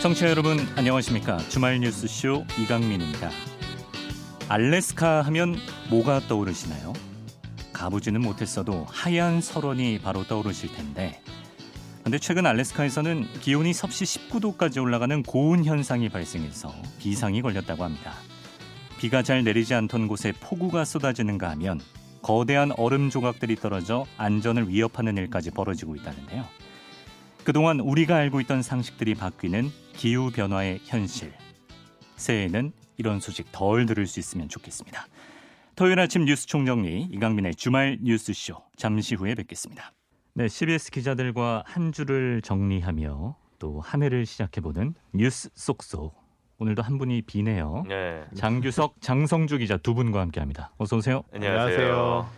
청취자 여러분 안녕하십니까 주말 뉴스쇼 이강민입니다. 알래스카 하면 뭐가 떠오르시나요? 가보지는 못했어도 하얀 설원이 바로 떠오르실 텐데 근데 최근 알래스카에서는 기온이 섭씨 19도까지 올라가는 고온 현상이 발생해서 비상이 걸렸다고 합니다. 비가 잘 내리지 않던 곳에 폭우가 쏟아지는가 하면 거대한 얼음 조각들이 떨어져 안전을 위협하는 일까지 벌어지고 있다는데요. 그동안 우리가 알고 있던 상식들이 바뀌는 기후 변화의 현실. 새해에는 이런 소식 덜 들을 수 있으면 좋겠습니다. 토요일 아침 뉴스 총정리 이강민의 주말 뉴스쇼 잠시 후에 뵙겠습니다. 네, CBS 기자들과 한 주를 정리하며 또 한 해를 시작해보는 뉴스 속속. 오늘도 한 분이 비네요. 네. 장규석, 장성주 기자 두 분과 함께합니다. 어서 오세요. 안녕하세요.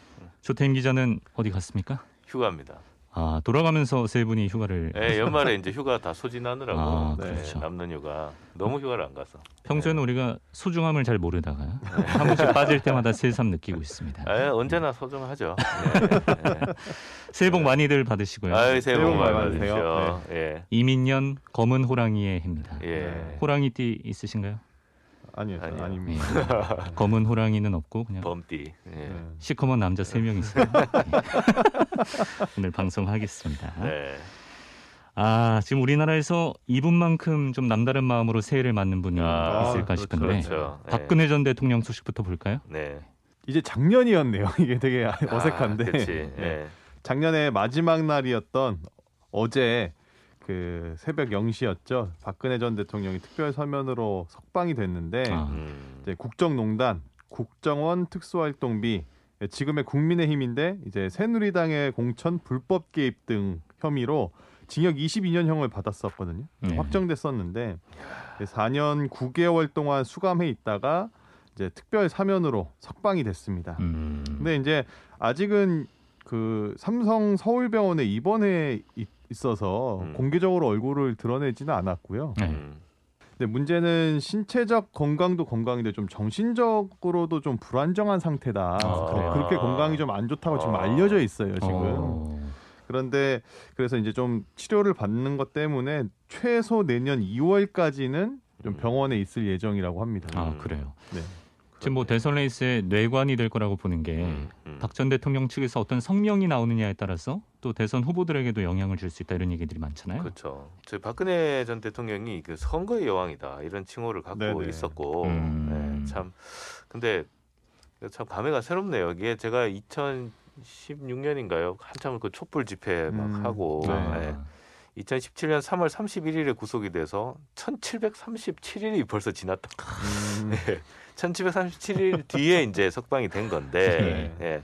조태임 기자는 어디 갔습니까? 휴가입니다. 아 돌아가면서 세 분이 휴가를 네, 연말에 이제 휴가 다 소진하느라고 아, 네, 그렇죠. 남는 휴가 너무 휴가를 안 가서. 평소에는 우리가 소중함을 잘 모르다가 한 번씩 빠질 때마다 새삼 느끼고 있습니다. 아, 언제나 소중하죠. 네. 네. 새해 복 많이들 받으시고요. 아유, 새해 복 많이 받으세요. 예. 이민년 검은 호랑이의 해입니다. 예. 호랑이띠 있으신가요? 아니요, 아니요. 아닙니다. 예. 검은 호랑이는 없고 그냥 범띠. 예. 네. 시커먼 남자 세명 있어요. 예. 오늘 방송하겠습니다. 네. 아 지금 우리나라에서 이분만큼 좀 남다른 마음으로 새해를 맞는 분이 아, 있을까 그렇죠, 싶은데 그렇죠. 네. 박근혜 전 대통령 소식부터 볼까요? 네. 이제 작년이었네요. 이게 되게 어색한데. 아, 그렇지. 네. 예. 작년에 마지막 날이었던 어제 그 새벽 0시였죠. 박근혜 전 대통령이 특별 서면으로 석방이 됐는데 아. 음. 이제 국정농단, 국정원 특수활동비, 지금의 국민의힘인데 이제 새누리당의 공천 불법 개입 등 혐의로 징역 22년형을 받았었거든요. 네. 확정됐었는데 4년 9개월 동안 수감해 있다가 이제 특별 사면으로 석방이 됐습니다. 음. 근데 이제 아직은 그 삼성 서울병원에 입원해 있- 있어서 음. 공개적으로 얼굴을 드러내지는 않았고요. 네. 음. 근데 문제는 신체적 건강도 건강인데 좀 정신적으로도 좀 불안정한 상태다. 아, 그래요? 그렇게 건강이 좀 안 좋다고 지금 아. 알려져 있어요. 지금. 어. 그런데 그래서 이제 좀 치료를 받는 것 때문에 최소 내년 2월까지는 좀 음. 병원에 있을 예정이라고 합니다. 아 그래요. 네. 지금 뭐 대선 레이스의 뇌관이 될 거라고 보는 게 음. 음. 박전 대통령 측에서 어떤 성명이 나오느냐에 따라서 또 대선 후보들에게도 영향을 줄 수 있다 이런 얘기들이 많잖아요. 그렇죠. 저희 박근혜 전 대통령이 그 선거의 여왕이다 이런 칭호를 갖고 네네. 있었고, 음. 네, 참 근데 참 감회가 새롭네요. 이게 제가 2016년인가요? 한참 그 촛불 집회 막 음. 하고, 아. 네. 2017년 3월 31일에 구속이 돼서 1737일이 벌써 지났다. 음, 1737일 뒤에 이제 석방이 된 건데, 네. 예.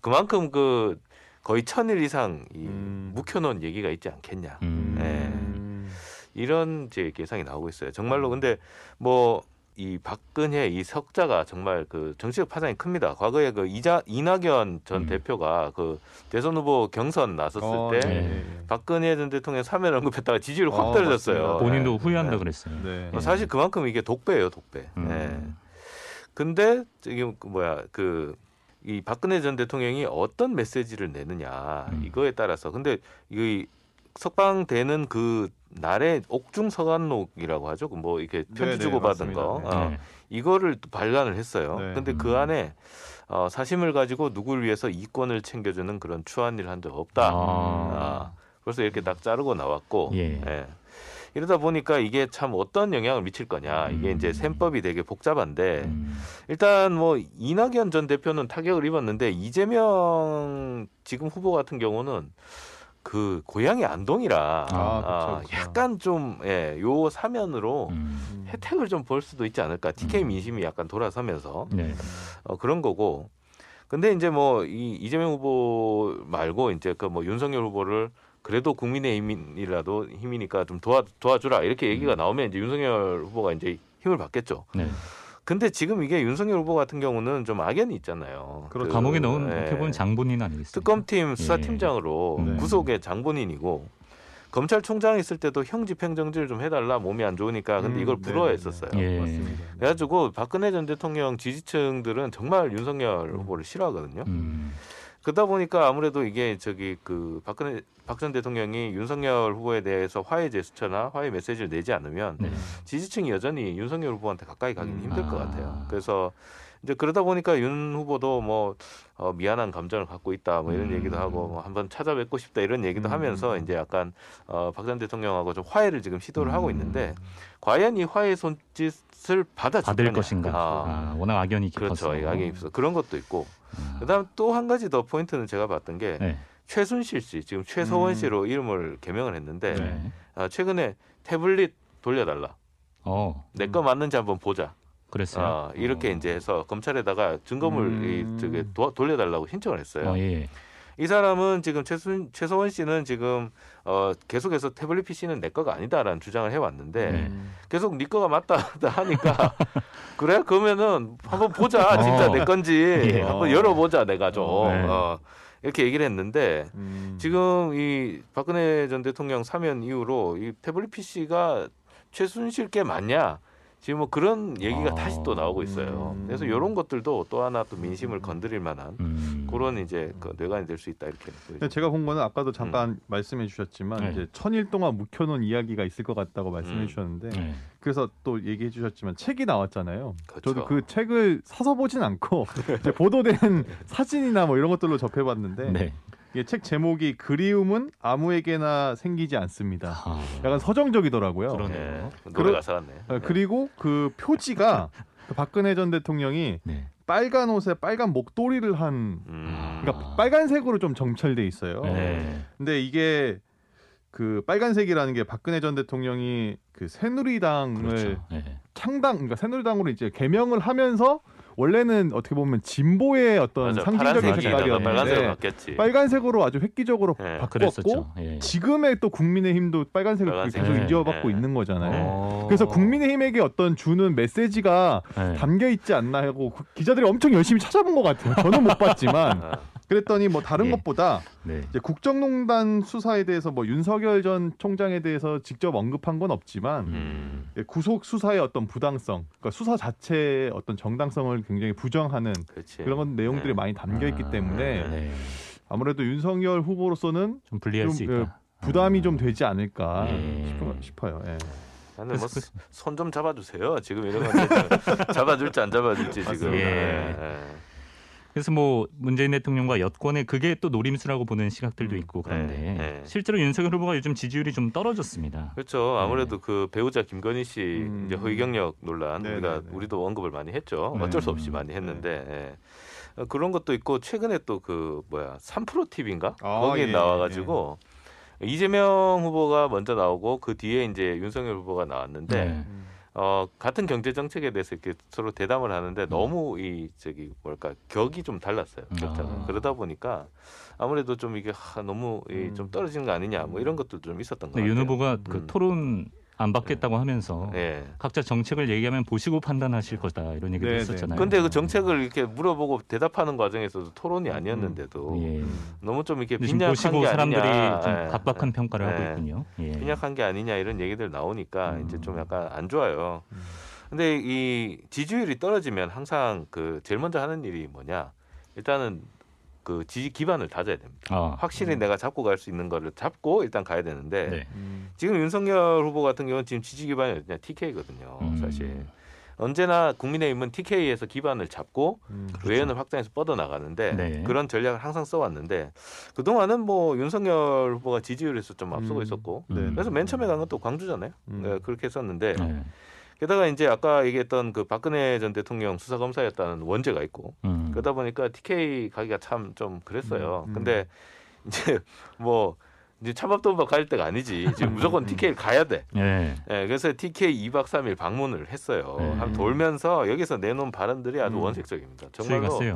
그만큼 그 거의 천일 이상 이 음. 묵혀놓은 얘기가 있지 않겠냐. 음. 네. 음, 이런 이제 예상이 나오고 있어요. 정말로 근데 뭐 이 박근혜 이 석자가 정말 그 정치적 파장이 큽니다. 과거에 그 이자 이낙연 전 음. 대표가 그 대선 후보 경선 나섰을 어, 때 네. 박근혜 전 대통령 사면 언급했다가 지지율이 확 어, 떨어졌어요. 맞습니다. 본인도 네. 후회한다 네. 그랬어요. 네. 어, 사실 그만큼 이게 독배예요, 독배. 음. 네. 근데 지금 그 뭐야 그 이 박근혜 전 대통령이 어떤 메시지를 내느냐 음. 이거에 따라서 근데 이 석방되는 그 날에 옥중 서간록이라고 하죠. 그뭐 이렇게 편지 네, 네, 주고 받은. 거 네. 어, 네. 이거를 또 발간을 했어요. 네. 근데 음. 그 안에 어, 사심을 가지고 누구를 위해서 이권을 챙겨주는 그런 추한 일을 한 적 없다. 아. 아, 벌써 이렇게 딱 자르고 나왔고 예. 예. 이러다 보니까 이게 참 어떤 영향을 미칠 거냐 이게 음. 이제 셈법이 되게 복잡한데 음. 일단 뭐 이낙연 전 대표는 타격을 입었는데 이재명 지금 후보 같은 경우는 그 고향이 안동이라 아, 아, 그쵸, 그쵸. 약간 좀 예, 요 사면으로 음. 혜택을 좀 볼 수도 있지 않을까 TK 음. 민심이 약간 돌아서면서 네. 어, 그런 거고. 근데 이제 뭐 이 이재명 후보 말고 이제 그 뭐 윤석열 후보를 그래도 국민의힘이라도 힘이니까 좀 도와 도와주라 이렇게 얘기가 음. 나오면 이제 윤석열 후보가 이제 힘을 받겠죠. 네. 근데 지금 이게 윤석열 후보 같은 경우는 좀 악연이 있잖아요. 그렇죠. 그, 감옥에 넣은 예, 어떻게 보면 장본인 아니겠습니까? 특검팀 수사팀장으로 네. 구속의 장본인이고 검찰총장 있을 때도 형 집행정지를 좀 해달라 몸이 안 좋으니까 근데 음, 이걸 네, 불허했었어요. 네, 네. 예. 맞습니다. 그래가지고 박근혜 전 대통령 지지층들은 정말 윤석열 음. 후보를 싫어하거든요. 음. 그러다 보니까 아무래도 이게 저기 그 박근혜 박전 대통령이 윤석열 후보에 대해서 화해 제스처나 화해 메시지를 내지 않으면 네. 지지층이 여전히 윤석열 후보한테 가까이 가기는 음. 힘들 것 아. 같아요. 그래서 이제 그러다 보니까 윤 후보도 뭐 어, 미안한 감정을 갖고 있다 뭐 이런 음. 얘기도 하고 뭐 한번 찾아뵙고 싶다 이런 얘기도 음. 하면서 이제 약간 어, 박전 대통령하고 좀 화해를 지금 시도를 하고 있는데 과연 이 화해 손짓을 받아줄 받을. 것인가? 아, 아, 워낙 악연이 깊어서. 그렇죠. 악연이 있어 그런 것도 있고 아, 그다음 또 한 가지 더 포인트는 제가 봤던 게 네. 최순실 씨 지금 최서원 음. 씨로 이름을 개명을 했는데 네. 아, 최근에 태블릿 돌려달라 어, 내거 맞는지 한번 보자 그랬어요. 아, 이렇게 어. 이제 해서 검찰에다가 증거물 음. 이 돌려달라고 신청을 했어요. 어, 예. 이 사람은 지금 최순 최서원 씨는 지금 어 계속해서 태블릿 PC는 내 거가 아니다라는 주장을 해왔는데 네. 음. 계속 네 거가 맞다 하니까 그래 그러면은 한번 보자 진짜 어. 내 건지 예. 한번 열어보자 내가 좀 어, 네. 어, 이렇게 얘기를 했는데 음. 지금 이 박근혜 전 대통령 사면 이후로 이 태블릿 PC가 최순실 게 맞냐? 지금 뭐 그런 얘기가 아. 다시 또 나오고 있어요. 음. 그래서 이런 것들도 또 하나 또 민심을 건드릴 만한 음. 그런 이제 그 뇌관이 될 수 있다 이렇게. 근데 보여집니다. 제가 본 거는 아까도 잠깐 말씀해 주셨지만 네. 이제 천일 동안 묵혀놓은 이야기가 있을 것 같다고 말씀해 음. 주셨는데 네. 그래서 또 얘기해 주셨지만 책이 나왔잖아요. 그렇죠. 저도 그 책을 사서 보진 않고 이제 보도된 사진이나 뭐 이런 것들로 접해봤는데 네. 이게 책 제목이 그리움은 아무에게나 생기지 않습니다. 아, 약간 서정적이더라고요. 그러네. 예, 노래 그러- 가사 같네. 어, 그리고 그 표지가 그 박근혜 전 대통령이 네. 빨간 옷에 빨간 목도리를 한 음. 그러니까 빨간색으로 좀 정찰돼 있어요. 네. 근데 이게 그 빨간색이라는 게 박근혜 전 대통령이 그 새누리당을 그렇죠. 네. 창당 그러니까 새누리당으로 이제 개명을 하면서 원래는 어떻게 보면 진보의 어떤 맞아. 상징적인 색깔이었는데. 빨간색으로 아주 획기적으로 예. 바꿨고 그랬었죠. 예. 지금의 또 국민의힘도 빨간색을 빨간색. 계속 네. 이어받고 네. 있는 거잖아요. 어. 그래서 국민의힘에게 어떤 주는 메시지가 네. 담겨 있지 않나 하고 그 기자들이 엄청 열심히 찾아본 것 같아요. 저는 못 봤지만 아, 그랬더니 뭐 다른 예. 것보다 네. 이제 국정농단 수사에 대해서 뭐 윤석열 전 총장에 대해서 직접 언급한 건 없지만 음. 예, 구속 수사의 어떤 부당성, 그러니까 수사 자체의 어떤 정당성을 굉장히 부정하는 그렇지. 그런 건 내용들이 네. 많이 담겨 있기 아, 때문에 네. 아무래도 윤석열 후보로서는 좀 불리할 좀, 수 예, 있다. 부담이 아. 좀 되지 않을까 예. 싶어, 싶어요. 예. 나는 뭐 손 좀 잡아주세요. 지금 이런 건 잡아줄지 안 잡아줄지 지금. 맞습니다. 예. 예. 예. 그래서 뭐 문재인 대통령과 여권의 그게 또 노림수라고 보는 시각들도 음. 있고 그런데 네, 네. 실제로 윤석열 후보가 요즘 지지율이 좀 떨어졌습니다. 그렇죠. 아무래도 그 배우자 김건희 씨 음. 이제 허위 경력 논란 네, 우리가 네, 네. 우리도 언급을 많이 했죠. 네. 어쩔 수 없이 많이 했는데 예. 어, 그런 것도 있고 최근에 또 그 뭐야 3프로 TV인가 아, 거기에 예, 나와가지고 이재명 후보가 먼저 나오고 그 뒤에 이제 윤석열 후보가 나왔는데 네. 어 같은 경제 정책에 대해서 이렇게 서로 대담을 하는데 너무 이 저기 뭘까 격이 좀 달랐어요. 격차가. 아. 그러다 보니까 아무래도 좀 이게 하, 너무 이좀 음. 떨어지는 거 아니냐 뭐 이런 것도 좀 있었던 같아요. 윤 후보가 그 음. 토론 안 받겠다고 하면서 예. 각자 정책을 얘기하면 보시고 판단하실 거다 이런 얘기도 네, 했었잖아요. 근데 그 정책을 이렇게 물어보고 대답하는 과정에서도 토론이 아니었는데도 예. 너무 좀 이렇게 빈약한 보시고 게 사람들이 아니냐. 좀 예. 각박한 평가를 하고 예. 있군요. 예. 빈약한 게 아니냐 이런 얘기들 나오니까 음. 이제 좀 약간 안 좋아요. 음. 근데 이 지지율이 떨어지면 항상 그 제일 먼저 하는 일이 뭐냐? 일단은 그 지지 기반을 다져야 됩니다. 아, 확실히 음. 내가 잡고 갈 수 있는 거를 잡고 일단 가야 되는데 네. 음. 지금 윤석열 후보 같은 경우는 지금 지지 기반이 어디냐 TK거든요. 음. 사실 언제나 국민의힘은 TK에서 기반을 잡고 음. 외연을 확장해서 뻗어 나가는데 네. 그런 전략을 항상 써왔는데 그 동안은 뭐 윤석열 후보가 지지율에서 좀 앞서고 음. 있었고 네. 그래서 맨 처음에 간 건 또 광주잖아요. 음. 네, 그렇게 했었는데 네. 게다가 이제 아까 얘기했던 그 박근혜 전 대통령 수사 검사였다는 원죄가 있고 음. 그러다 보니까 TK 가기가 참 좀 그랬어요. 음, 음. 근데 이제 뭐 이제 차밥도박 갈 때가 아니지. 지금 무조건 음. TK를 가야 돼. 예. 예, 그래서 TK 2박 3일 방문을 했어요. 네. 한 돌면서 여기서 내놓은 발언들이 아주 음. 원색적입니다. 정말로. 예.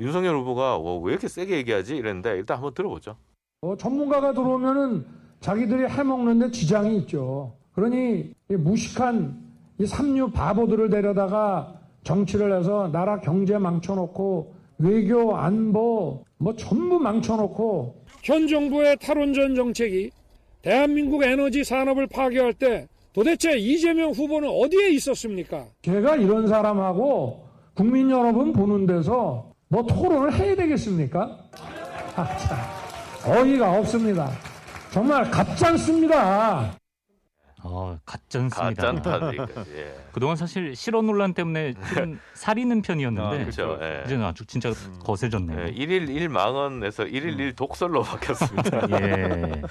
윤석열 후보가 와, 왜 이렇게 세게 얘기하지? 이랬는데 일단 한번 들어보죠. 어, 전문가가 들어오면은 자기들이 해먹는데 지장이 있죠. 그러니 이 무식한 이 삼류 바보들을 데려다가 정치를 해서 나라 경제 망쳐놓고 외교 안보 뭐 전부 망쳐놓고 현 정부의 탈원전 정책이 대한민국 에너지 산업을 파괴할 때 도대체 이재명 후보는 어디에 있었습니까? 제가 이런 사람하고 국민 여러분 보는 데서 뭐 토론을 해야 되겠습니까? 아, 참. 어이가 없습니다. 정말 가짠습니다. 어, 가짠습니다. 가짠다. 예. 그동안 사실 실언 논란 때문에 좀 살이는 편이었는데 아, 그렇죠. 예. 이제는 아주 진짜 거세졌네요. 예, 1일 1 망언에서 1일 1 독설로 바뀌었습니다. 예.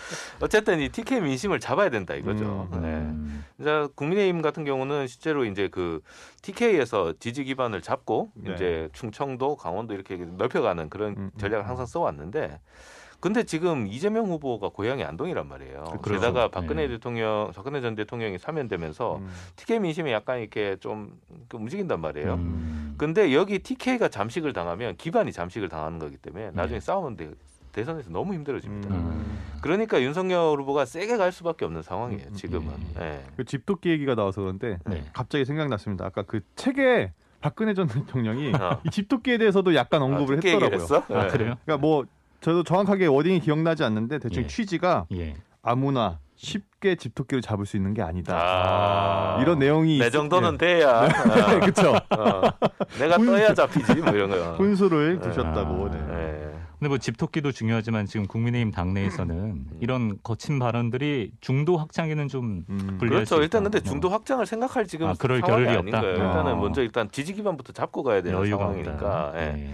어쨌든 이 TK 민심을 잡아야 된다 이거죠. 음. 네. 음. 자, 국민의힘 같은 경우는 실제로 이제 그 TK에서 지지 기반을 잡고 네. 이제 충청도, 강원도 이렇게 넓혀가는 그런 음, 전략을 음. 항상 써왔는데 근데 지금 이재명 후보가 고향이 안동이란 말이에요. 그렇죠. 게다가 박근혜 네. 대통령, 박근혜 전 대통령이 사면되면서 음. TK 민심이 약간 이렇게 좀그 움직인단 말이에요. 음. 근데 여기 TK가 잠식을 당하면 기반이 잠식을 당하는 거기 때문에 나중에 네. 싸우면 돼. 대선에서 너무 힘들어집니다. 음. 그러니까 윤석열 후보가 세게 갈 수밖에 없는 상황이에요. 음, 지금은. 예. 예. 그 집토끼 얘기가 나와서 그런데 네. 갑자기 생각났습니다. 아까 그 책에 박근혜 전 대통령이 어. 이 집토끼에 대해서도 약간 언급을 아, 했더라고요. 했어? 아 예. 그래요? 그러니까 뭐 저도 정확하게 워딩이 기억나지 않는데 대충 예. 취지가 예. 아무나 쉽게 집토끼를 잡을 수 있는 게 아니다. 아. 이런 내용이 내 있- 정도는 예. 돼야. 네, 그렇죠. 어. 내가 떠야 잡히지 뭐 이런 거. 훈수를 네. 두셨다고. 아. 네. 예. 근데 뭐 집토끼도 중요하지만 지금 국민의힘 당내에서는 이런 거친 발언들이 중도 확장에는 좀 음. 그렇죠. 일단. 근데 중도 확장을 생각할 지금 아, 그럴 상황이 아닌 없다? 거예요. 일단은 어. 먼저 일단 지지 기반부터 잡고 가야 되는 상황이니까. 예. 예.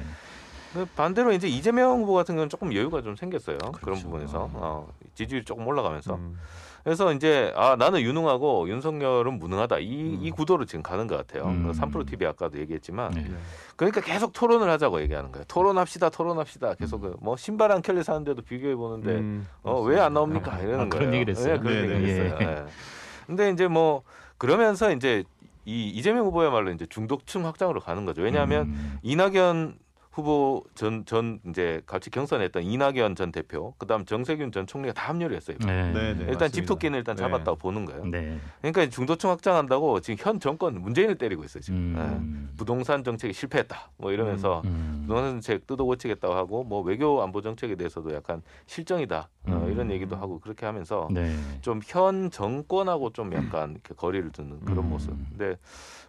반대로 이제 이재명 후보 같은 경우는 조금 여유가 좀 생겼어요. 그런 그렇죠. 부분에서 어, 지지율이 조금 올라가면서. 음. 그래서 이제 아 나는 유능하고 윤석열은 무능하다 이, 음. 이 구도로 지금 가는 것 같아요. 음. 3프로 TV 아까도 얘기했지만 네. 그러니까 계속 토론을 하자고 얘기하는 거예요. 토론합시다, 토론합시다. 계속 그뭐 신발 한 켤레 사는데도 비교해 보는데 음. 어왜 안 나옵니까 아, 이러는 아, 거예요. 그런 얘기를 했어요? 네, 그런 네, 얘기를 네. 했어요. 예. 예. 근데 이제 뭐 그러면서 이제 이 이재명 후보야말로 이제 중독층 확장으로 가는 거죠. 왜냐하면 음. 이낙연 후보 전 전 이제 같이 경선했던 이낙연 전 대표, 그다음 정세균 전 총리가 다 합류를 했어요. 네. 네, 네. 일단 맞습니다. 집토끼는 일단 네. 잡았다고 보는 거예요. 네. 그러니까 중도층 확장한다고 지금 현 정권 문재인을 때리고 있어요. 지금 음. 예. 부동산 정책이 실패했다. 뭐 이러면서 음. 부동산 정책 뜯어고치겠다고 하고 뭐 외교 안보 정책에 대해서도 약간 실정이다 어, 음. 이런 얘기도 하고 그렇게 하면서 네. 좀현 정권하고 좀 약간 이렇게 거리를 두는 그런 음. 모습. 근데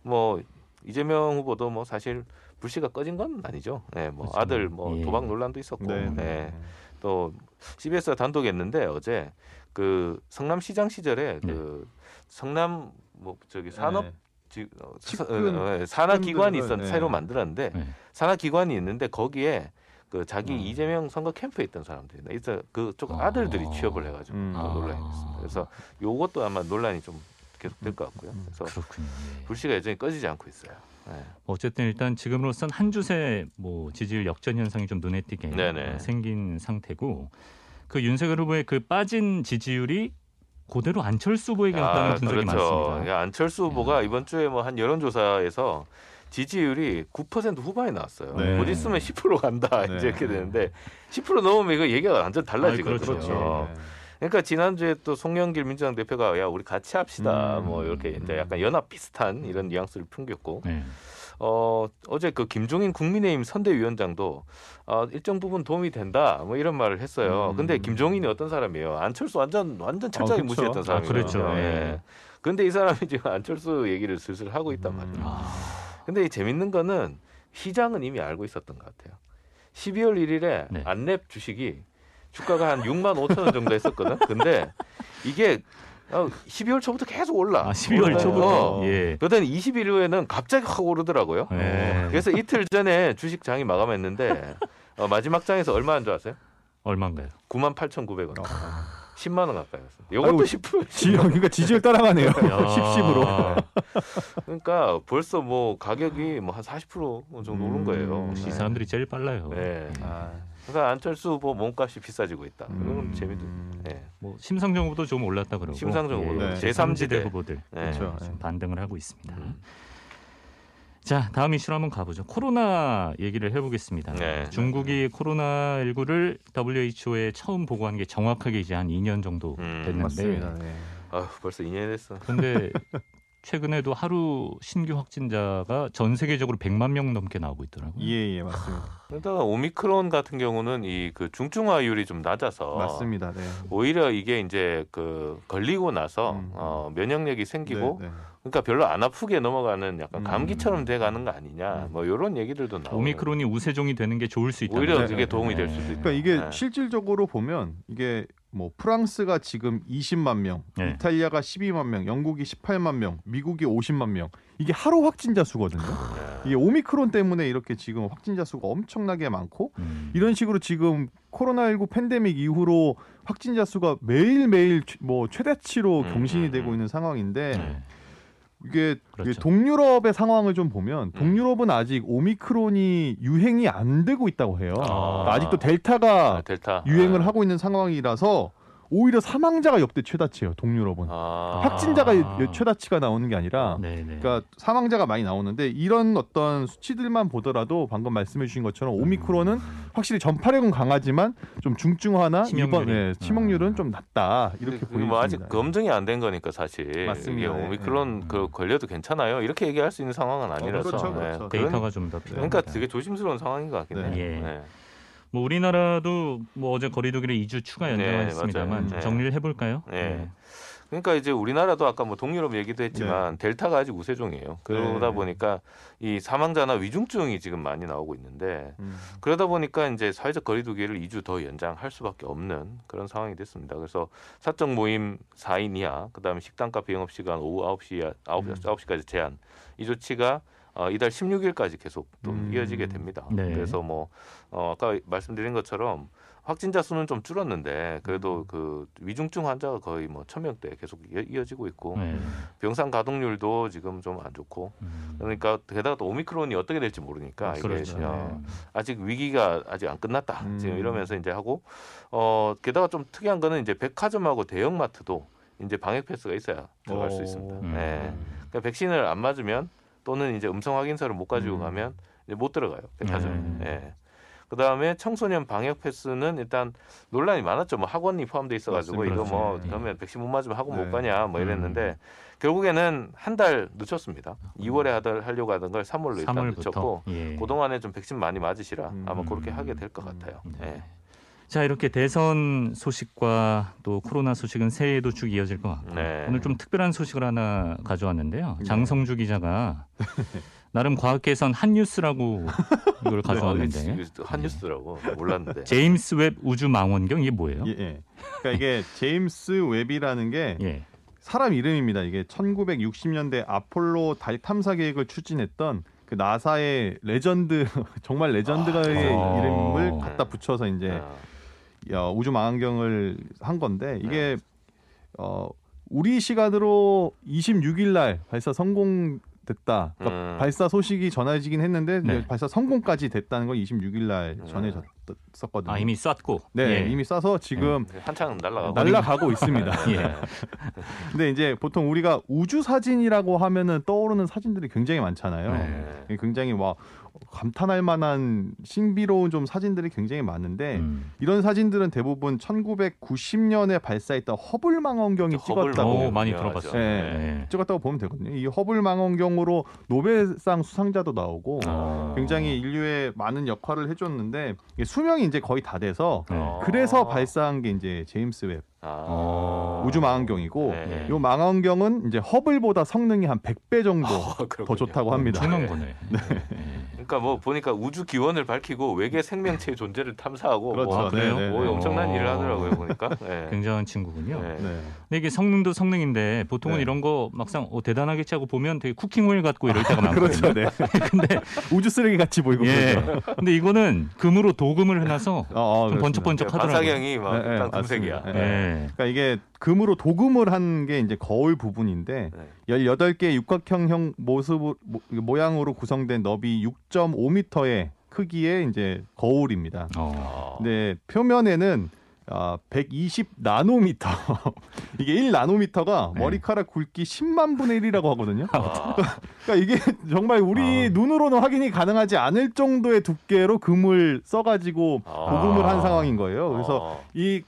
뭐 이재명 후보도 뭐 사실 불씨가 꺼진 건 아니죠. 네, 뭐 그렇죠. 아들 뭐 예. 도박 논란도 있었고, 네. 네. 또 CBS가 단독했는데 어제 그 성남시장 시절에 그 성남 뭐 저기 산업 네. 지, 어, 어, 어, 산하 기관이 있었 네. 새로 만들었는데 네. 산하 기관이 있는데 거기에 그 자기 음. 이재명 선거 캠프에 있던 사람들이 있어 그쪽 아. 아들들이 취업을 해가지고 음. 또 아. 논란이 됐습니다. 그래서 요것도 아마 논란이 좀 계속될 것 같고요. 음. 그래서 그렇군요. 예. 불씨가 여전히 꺼지지 않고 있어요. 네. 어쨌든 일단 지금으로선 한 주새 뭐 지지율 역전 현상이 좀 눈에 띄게 네네. 어, 생긴 상태고 그 윤석열 후보의 그 빠진 지지율이 그대로 안철수 후보에게 갔다는 분석이 많습니다. 그러니까 안철수 후보가 이번 주에 뭐 한 여론조사에서 지지율이 9% 후반에 나왔어요. 네. 곧 있으면 10% 간다 네. 이제 이렇게 되는데 10% 넘으면 이거 얘기가 완전 달라지거든요. 아이, 그렇죠. 어. 그러니까 지난주에 또 송영길 민주당 대표가 야 우리 같이 합시다 음. 뭐 이렇게 이제 약간 연합 비슷한 이런 뉘앙스를 풍겼고 네. 어 어제 그 김종인 국민의힘 선대위원장도 어, 일정 부분 도움이 된다 뭐 이런 말을 했어요. 음. 근데 김종인이 어떤 사람이에요? 안철수 완전 완전 아, 그쵸. 무시했던 아, 사람이에요. 그렇죠. 예. 예. 근데 이 사람이 지금 안철수 얘기를 슬슬 하고 있단 말이에요. 음. 아, 근데 이 재밌는 거는 시장은 이미 알고 있었던 것 같아요. 12월 1일에 네. 안랩 주식이 주가가 한 6만 5천 원 정도 했었거든. 근데 이게 어, 12월 초부터 계속 올라. 아 12월 어. 초부터 예. 그러더니 20일 후에는 갑자기 확 오르더라고요. 예. 그래서 이틀 전에 주식 장이 마감했는데 어, 마지막 장에서 얼마 인 줄 아세요? 얼마인가요? 9만 8,900원. 어. 10만 원 가까이였어요. 이것도 아이고, 10%. 지, 그러니까 지지율 따라가네요. 야. 십십으로. 그러니까 벌써 뭐 가격이 뭐 한 40% 정도 오른 거예요. 음, 이 네. 사람들이 제일 빨라요. 네. 아, 그러니까 안철수 후보 몸값이 비싸지고 있다. 이건 음. 재미도. 네. 뭐 심상정 후보도 좀 올랐다 그러고 심상정 후보도. 네. 제3지대 후보들 네. 그렇죠. 좀 네. 반등을 하고 있습니다. 음. 자 다음 이슈로 한번 가보죠. 코로나 얘기를 해보겠습니다. 네. 중국이 코로나 19를 WHO에 처음 보고한 게 정확하게 이제 한 2년 정도 음, 됐는데 맞습니다. 네. 아 벌써 2년 됐어. 근데 최근에도 하루 신규 확진자가 전 세계적으로 100만 명 넘게 나오고 있더라고요. 예, 예, 맞습니다. 그러다가 오미크론 같은 경우는 이 그 중증화율이 좀 낮아서 맞습니다. 네. 오히려 이게 이제 그 걸리고 나서 음. 어, 면역력이 생기고 네, 네. 그러니까 별로 안 아프게 넘어가는 약간 음. 감기처럼 돼 가는 거 아니냐 음. 뭐 이런 얘기들도 나오고 오미크론이 우세종이 되는 게 좋을 수 있다. 오히려 네, 그게 네, 도움이 될 네. 수도 있다. 그러니까 이게 네. 실질적으로 보면 이게 뭐 프랑스가 지금 20만 명, 네. 이탈리아가 12만 명, 영국이 18만 명, 미국이 50만 명. 이게 하루 확진자 수거든요. 네. 이게 오미크론 때문에 이렇게 지금 확진자 수가 엄청나게 많고 음. 이런 식으로 지금 코로나19 팬데믹 이후로 확진자 수가 매일매일 최- 뭐 최대치로 음, 경신이 음, 되고 음. 있는 상황인데 네. 이게 그렇죠. 이게 동유럽의 상황을 좀 보면 음. 동유럽은 아직 오미크론이 유행이 안 되고 있다고 해요. 아. 아직도 델타가 아, 델타 유행을 아. 하고 있는 상황이라서 오히려 사망자가 역대 최다치예요. 동유럽은 아. 확진자가 아. 최다치가 나오는 게 아니라 네, 네. 그러니까 사망자가 많이 나오는데 이런 어떤 수치들만 보더라도 방금 말씀해 주신 것처럼 오미크론은 확실히 전파력은 강하지만 좀 중증화나 치명률이. 이번 네, 치명률은 좀 낮다 이렇게 보입니다. 뭐 아직 검증이 안 된 거니까 사실 맞습니다. 이게 네. 오미크론 네. 그 걸려도 괜찮아요 이렇게 얘기할 수 있는 상황은 아니라서 그렇죠, 그렇죠. 네. 데이터가 좀더 그런- 필요합니다. 그러니까 되게 조심스러운 상황인 것 같긴 해요. 네. 예. 네. 뭐 우리나라도 뭐 어제 거리두기를 2주 추가 네, 연장했습니다만. 네. 정리를 해볼까요? 네. 그러니까 이제 우리나라도 아까 뭐 동유럽 얘기도 했지만 델타가 아직 우세종이에요. 그러다 네. 보니까 이 사망자나 위중증이 지금 많이 나오고 있는데 음. 그러다 보니까 이제 사회적 거리두기를 2주 더 연장할 수밖에 없는 그런 상황이 됐습니다. 그래서 사적 모임 4인 이하, 그다음에 식당 카페 영업 시간 오후 9시 이하, 9, 음. 9시까지 제한. 이 조치가 어, 이달 16일까지 계속 또 음. 이어지게 됩니다. 네. 그래서 뭐 어, 아까 말씀드린 것처럼 확진자 수는 좀 줄었는데 음. 그래도 그 위중증 환자가 거의 뭐 천명대 계속 이어- 이어지고 있고 네. 병상 가동률도 지금 좀 안 좋고 음. 그러니까 게다가 또 오미크론이 어떻게 될지 모르니까 이게 그렇죠. 어, 네. 아직 위기가 아직 안 끝났다 음. 지금 이러면서 이제 하고 어 게다가 좀 특이한 거는 이제 백화점하고 대형마트도 이제 방역 패스가 있어야 들어갈 수 오. 있습니다. 음. 네. 그러니까 백신을 안 맞으면 또는 이제 음성 확인서를 못 가지고 음. 가면 못 들어가요 백화점에. 네. 예. 그다음에 청소년 방역 패스는 일단 논란이 많았죠. 뭐 학원이 포함돼 있어가지고 맞습니다. 이거 뭐 그렇죠. 그러면 백신 못 맞으면 학원 네. 못 가냐 뭐 음. 이랬는데 결국에는 한 달 늦췄습니다. 2월에 하달 하려고 하던 걸 3월로 일단 3월부터 늦췄고 예. 그동안에 좀 백신 많이 맞으시라 음. 아마 그렇게 하게 될 것 같아요. 네. 예. 자 이렇게 대선 소식과 또 코로나 소식은 새해에도 쭉 이어질 것 같고 네. 오늘 좀 특별한 소식을 하나 가져왔는데요. 네. 장성주 기자가 나름 과학계선 한 뉴스라고 이걸 가져왔는데 네, 한 뉴스더라고 몰랐는데. 제임스 웹 우주 망원경 이게 뭐예요? 예, 예. 그러니까 이게 제임스 웹이라는 게 예. 사람 이름입니다. 이게 1960년대 아폴로 달 탐사 계획을 추진했던 그 나사의 레전드 정말 legend가의 아. 이름을 어. 갖다 붙여서 이제 아, 어, 우주 망원경을 한 건데 이게 어 우리 시간으로 26일 날 발사 성공 됐다. 그러니까 음. 발사 소식이 전해지긴 했는데 네. 발사 성공까지 됐다는 건 26일 날 음. 전해졌었거든요. 아 이미 쐈고 네, 예. 이미 쏴서 지금 한창 날라가고. 날라가고 있습니다. 예. 근데 이제 보통 우리가 우주 사진이라고 하면은 떠오르는 사진들이 굉장히 많잖아요. 네. 굉장히 막 감탄할 만한 신비로운 좀 사진들이 굉장히 많은데 음. 이런 사진들은 대부분 1990년에 발사했던 허블 망원경이 허블 찍었다고 오, 많이. 들어봤어요. 네. 네. 찍었다고 보면 되거든요. 이 허블 망원경으로 노벨상 수상자도 나오고 어. 굉장히 인류에 많은 역할을 해줬는데 수명이 이제 거의 다 돼서 네. 어. 그래서 발사한 게 이제 제임스 웹 아. 어. 우주 망원경이고 네. 이 망원경은 이제 허블보다 성능이 한 100배 정도 어, 그렇군요. 더 좋다고 합니다. 엄청난 네. 거네. 그러니까 뭐 보니까 우주 기원을 밝히고 외계 생명체의 존재를 탐사하고 그렇죠. 뭐, 아, 그래요? 네, 네, 뭐 네. 엄청난 어. 일을 하더라고요 보니까. 네. 굉장한 친구군요. 네. 네. 근데 이게 성능도 성능인데 보통은 네. 이런 거 막상 어, 대단하겠지 하고 보면 되게 쿠킹 오일 같고 이럴 때가 많거든요. 그렇죠. 네. 근데 우주 쓰레기 같이 보이고 예. 그러죠. 근데 이거는 금으로 도금을 해놔서 어, 어, 좀. 번쩍번쩍하더라고요. 반사경이 막 네, 네, 금색이야. 네. 예. 그러니까 이게 금으로 도금을 한 게 이제 거울 부분인데 네. 18개의 육각형형 모습 모, 모양으로 구성된 너비 6.5m의 크기의 이제 거울입니다. 어. 어. 근데 표면에는 아, 120 나노미터. 이게 1 나노미터가 네. 머리카락 굵기 10만 분의 1이라고 하거든요. 아. 그러니까 이게 정말 우리 아. 눈으로는 확인이 가능하지 않을 정도의 두께로 금을 써가지고 아. 도금을 한 상황인 거예요. 그래서 어. 이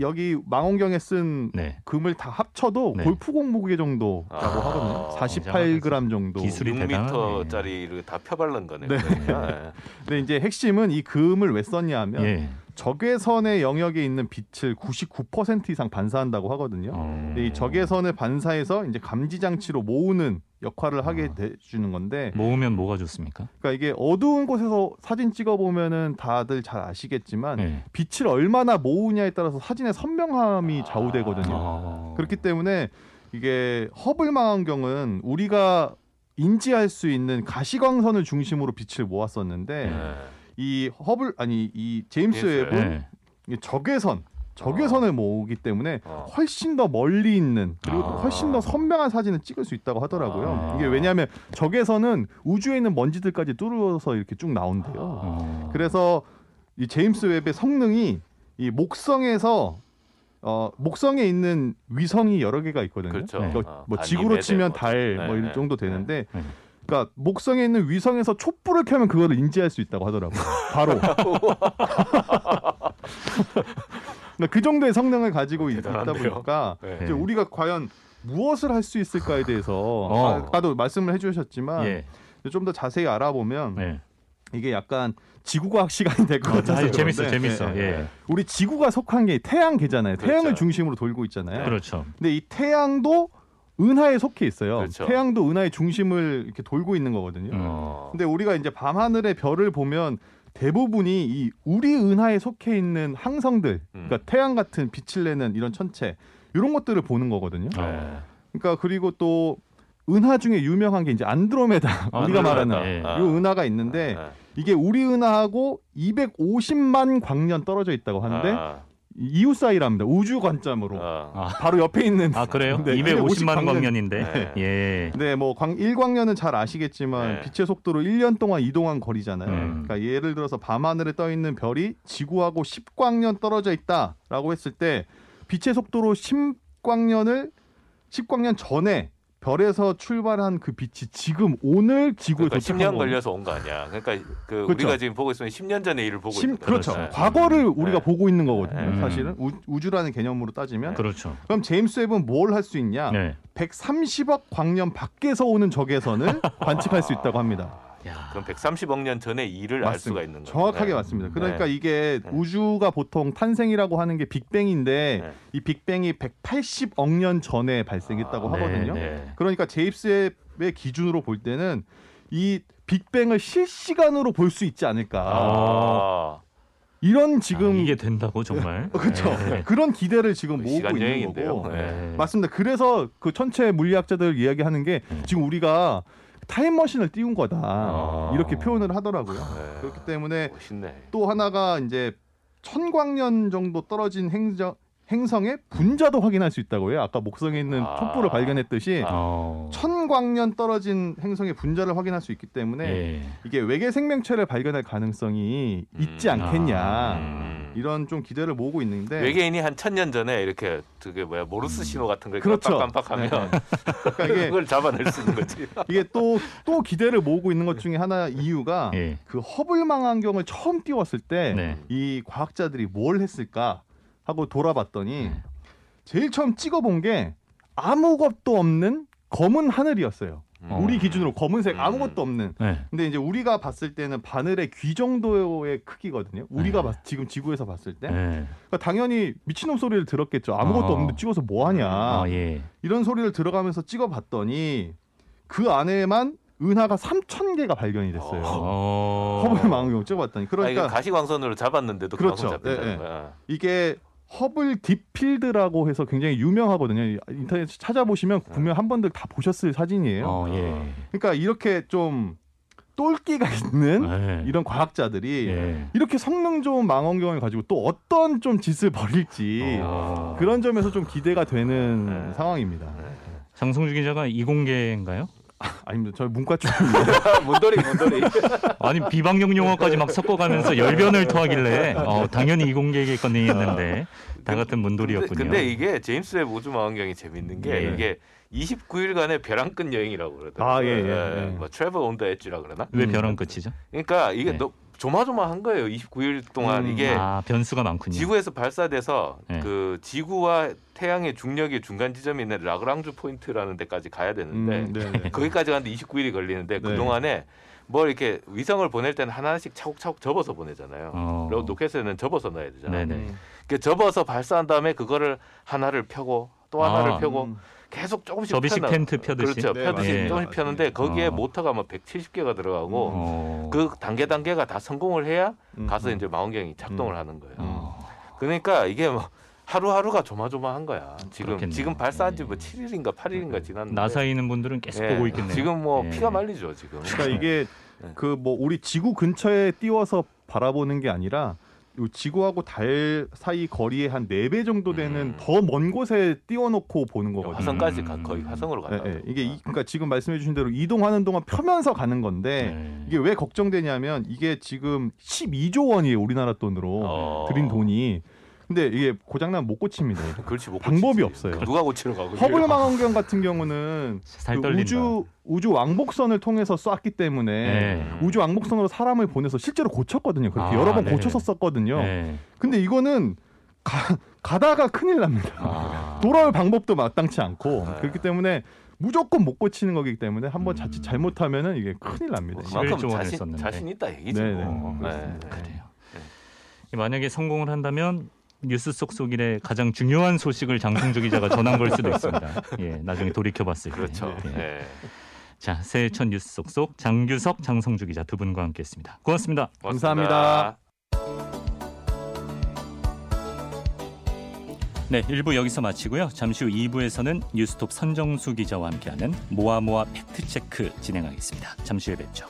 여기 망원경에 쓴 네. 금을 다 합쳐도 네. 골프공 무게 정도라고 아, 하거든요. 굉장하다, 48g 정도. 기술이 6m짜리를 다 펴바른 거네. 네. 그러니까. 근데 이제 핵심은 이 금을 왜 썼냐면 예. 적외선의 영역에 있는 빛을 99% 이상 반사한다고 하거든요. 어. 근데 이 적외선을 반사해서 이제 감지 장치로 모으는 역할을 하게 아. 돼 주는 건데 모으면 뭐가 좋습니까? 그러니까 이게 어두운 곳에서 사진 찍어 보면은 다들 잘 아시겠지만 네. 빛을 얼마나 모으냐에 따라서 사진의 선명함이 좌우되거든요. 어. 그렇기 때문에 이게 허블 망원경은 우리가 인지할 수 있는 가시광선을 중심으로 빛을 모았었는데 네. 이 허블 아니 이 제임스 웹. 웹은 네. 이 적외선 적외선을 모으기 때문에 어. 훨씬 더 멀리 있는 그리고 또 아. 훨씬 더 선명한 사진을 찍을 수 있다고 하더라고요. 아. 이게 왜냐하면 적외선은 우주에 있는 먼지들까지 뚫어서 이렇게 쭉 나온대요. 어. 그래서 이 제임스 웹의 성능이 이 목성에서 어 목성에 있는 위성이 여러 개가 있거든요. 그렇죠. 네. 뭐, 어, 뭐 지구로 치면 뭐. 달 네, 뭐이 네. 정도 되는데 네. 그러니까 목성에 있는 위성에서 촛불을 켜면 그거를 인지할 수 있다고 하더라고요. 바로. 그러니까 그 정도의 성능을 가지고 있- 있다 대단한데요. 보니까 네. 이제 우리가 과연 무엇을 할 수 있을까에 대해서 어. 아까도 말씀을 해주셨지만 예. 좀더 자세히 알아보면 네. 이게 약간 지구과학 시간이 될것 어, 같아서 아유, 재밌어, 재밌어. 예, 예. 예. 우리 지구가 속한 게 태양계잖아요. 그렇죠. 태양을 중심으로 돌고 있잖아요. 그렇죠. 근데 이 태양도 은하에 속해 있어요. 그렇죠. 태양도 은하의 중심을 이렇게 돌고 있는 거거든요. 음. 어. 근데 우리가 이제 밤하늘의 별을 보면 대부분이 이 우리 은하에 속해 있는 항성들, 음. 그러니까 태양 같은 빛을 내는 이런 천체 이런 것들을 보는 거거든요. 어. 그러니까 그리고 또 은하 중에 유명한 게 이제 안드로메다 아, 우리가. 말하는 예. 아. 이 은하가 있는데 네. 이게 우리 은하하고 250만 광년 떨어져 있다고 하는데 아. 이웃 사이랍니다. 우주 관점으로 아. 아. 바로 옆에 있는 아 그래요? 네, 250만 250 광년인데. 네. 예. 네, 뭐 광, 1광년은 잘 아시겠지만 네. 빛의 속도로 1년 동안 이동한 거리잖아요. 음. 그러니까 예를 들어서 밤하늘에 떠 있는 별이 지구하고 10광년 떨어져 있다라고 했을 때 빛의 속도로 10광년을 10광년 전에 별에서 출발한 그 빛이 지금 오늘 지구에 그러니까 도착한 10년 거거든요. 걸려서 온 거 아니야. 그러니까 그 그렇죠. 우리가 지금 보고 있으면 10년 전의 일을 보고 심- 있는 거죠. 그렇죠. 네. 과거를 우리가 네. 보고 있는 거거든요. 네. 사실은 우, 우주라는 개념으로 따지면 그렇죠. 그럼 제임스 웹은 뭘 할 수 있냐? 네. 130억 광년 밖에서 오는 적외선을 관측할 수 있다고 합니다. 야. 그럼 130억 년 전의 일을 알 수가 있는 거죠. 정확하게 네. 맞습니다. 그러니까 네. 이게 네. 우주가 보통 탄생이라고 하는 게 빅뱅인데 네. 이 빅뱅이 180억 년 전에 발생했다고 아, 하거든요. 네, 네. 그러니까 제임스의 기준으로 볼 때는 이 빅뱅을 실시간으로 볼 수 있지 않을까. 아. 이런 아, 지금 이게 된다고 정말. 그렇죠. 네. 그런 기대를 지금 그 모으고 있는. 거고. 네. 맞습니다. 그래서 그 천체 물리학자들 이야기하는 게 음. 지금 우리가 타임머신을 띄운 거다. 아. 이렇게 표현을 하더라고요. 네. 그렇기 때문에 멋있네. 또 하나가 이제 천광년 정도 떨어진 행정, 행성의 분자도 확인할 수 있다고 해요. 아까 목성에 있는 아. 촛불을 발견했듯이 어. 천광년 떨어진 행성의 분자를 확인할 수 있기 때문에 예. 이게 외계 생명체를 발견할 가능성이 있지 음. 않겠냐. 아. 음. 이런 좀 기대를 모으고 있는데 외계인이 한 천 년 전에 이렇게 그게 뭐야 모르스 신호 같은 걸 그렇죠. 깜빡깜빡하면 그러니까 이게 그걸 잡아낼 수 있는 거지. 이게 또 또 기대를 모으고 있는 것 중에 하나 이유가 예. 그 허블 망원경을 처음 띄웠을 때이 네. 과학자들이 뭘 했을까 하고 돌아봤더니 네. 제일 처음 찍어본 게 아무것도 없는 검은 하늘이었어요. 어. 우리 기준으로 검은색 음. 아무것도 없는. 네. 근데 이제 우리가 봤을 때는 바늘의 귀 정도의 크기거든요. 우리가 네. 봤- 지금 지구에서 봤을 때. 네. 그러니까 당연히 미친놈 소리를 들었겠죠. 아무것도 어. 없는데 찍어서 뭐 하냐. 아, 예. 이런 소리를 들어가면서 찍어 봤더니 그 안에만 은하가 3천 개가 발견이 됐어요. 어. 허블 망원경 찍어봤더니 아, 그러니까 가시광선으로 잡았는데도 그렇죠. 그만큼 잡힌다는 예, 예. 거야. 이게 허블 딥필드라고 해서 굉장히 유명하거든요. 인터넷 찾아보시면 분명 한 번들 다 보셨을 사진이에요. 어, 예. 그러니까 이렇게 좀 똘끼가 있는 네. 이런 과학자들이 예. 이렇게 성능 좋은 망원경을 가지고 또 어떤 좀 짓을 벌일지 어. 그런 점에서 좀 기대가 되는 네. 상황입니다. 장성주 기자가 이공계인가요? 아닙니다. 저 문과 쪽입니다. 문돌이 문돌이. 아니 비방용 용어까지 막 섞어가면서 열변을 토하길래 어, 당연히 이공계겠거니 했는데 다 같은 문돌이었군요. 근데, 근데 이게 제임스 웹 우주 망원경이 재밌는 게 예. 이게 29일간의 벼랑 끝 여행이라고 그러더라고요. 아, 예, 예, 예. 뭐 Travel on the Edge라 그러나? 왜 음. 벼랑 끝이죠? 그러니까 이게 네. 너 조마조마한 거예요. 29일 동안 음. 이게 아 변수가 많군요. 지구에서 발사돼서 네. 그 지구와 태양의 중력의 중간 지점이 있는 라그랑주 포인트라는 데까지 가야 되는데 음. 거기까지 가는데 29일이 걸리는데 네. 그 동안에 뭐 이렇게 위성을 보낼 때는 하나씩 차곡차곡 접어서 보내잖아요. 어. 그리고 로켓에는 접어서 넣어야 되잖아요. 네네. 음. 그 접어서 발사한 다음에 그거를 하나를 펴고 또 하나를 아. 펴고 음. 계속 조금씩 접이식 펴나- 텐트 펴듯이. 그렇죠. 네, 펴듯이 맞아요. 조금씩 펴는데 거기에 어. 모터가 뭐 170개가 들어가고 어. 그 단계 단계가 다 성공을 해야 음. 가서 이제 망원경이 작동을 음. 하는 거예요. 어. 그러니까 이게 뭐 하루하루가 조마조마한 거야. 지금 그렇겠네요. 지금 발사한 지뭐 네. 7일인가 8일인가 지났는데 나사에 있는 분들은 계속 예, 보고 있겠네요. 지금 뭐 예. 피가 말리죠 지금. 그러니까 이게 네. 그뭐 우리 지구 근처에 띄워서 바라보는 게 아니라 요 지구하고 달 사이 거리의 한 네 배 정도 되는 음. 더먼 곳에 띄워놓고 보는 거거든요. 화성까지 가, 음. 거의 화성으로 예, 간다. 예. 이게 이, 그러니까 지금 말씀해 주신 대로 이동하는 동안 펴면서 가는 건데 네. 이게 왜 걱정되냐면 이게 지금 12조 원이에요 우리나라 돈으로 어. 들인 돈이. 근데 이게 고장나면 못 고칩니다. 그렇지 못 방법이 고치지. 없어요. 누가 고치러 가고? 허블 망원경 같은 경우는 살 그. 우주 우주 왕복선을 통해서 쐈기 때문에 네. 우주 왕복선으로 사람을 보내서 실제로 고쳤거든요. 그렇게 아, 여러 번 네. 고쳐서 썼거든요. 네. 근데 이거는 가, 가다가 큰일 납니다. 아. 돌아올 방법도 마땅치 않고 네. 그렇기 때문에 무조건 못 고치는 거기 때문에 한번 음. 자칫 잘못하면은 이게 큰일 납니다. 뭐, 11조 그만큼 자신. 자신 있다 얘기죠. 네, 네. 뭐. 네. 그래요. 네. 만약에 성공을 한다면 뉴스 속 속일의 가장 중요한 소식을 장성주 기자가 전한 걸 수도 있습니다. 예, 나중에 돌이켜봤을 때. 그렇죠. 예. 네. 자, 새해 첫 뉴스 속속 장규석, 장성주 기자 두 분과 함께했습니다. 고맙습니다. 감사합니다. 네, 1부 여기서 마치고요. 잠시 후 2부에서는 뉴스톱 선정수 기자와 함께하는 모아모아 팩트체크 진행하겠습니다. 잠시 후에 뵙죠.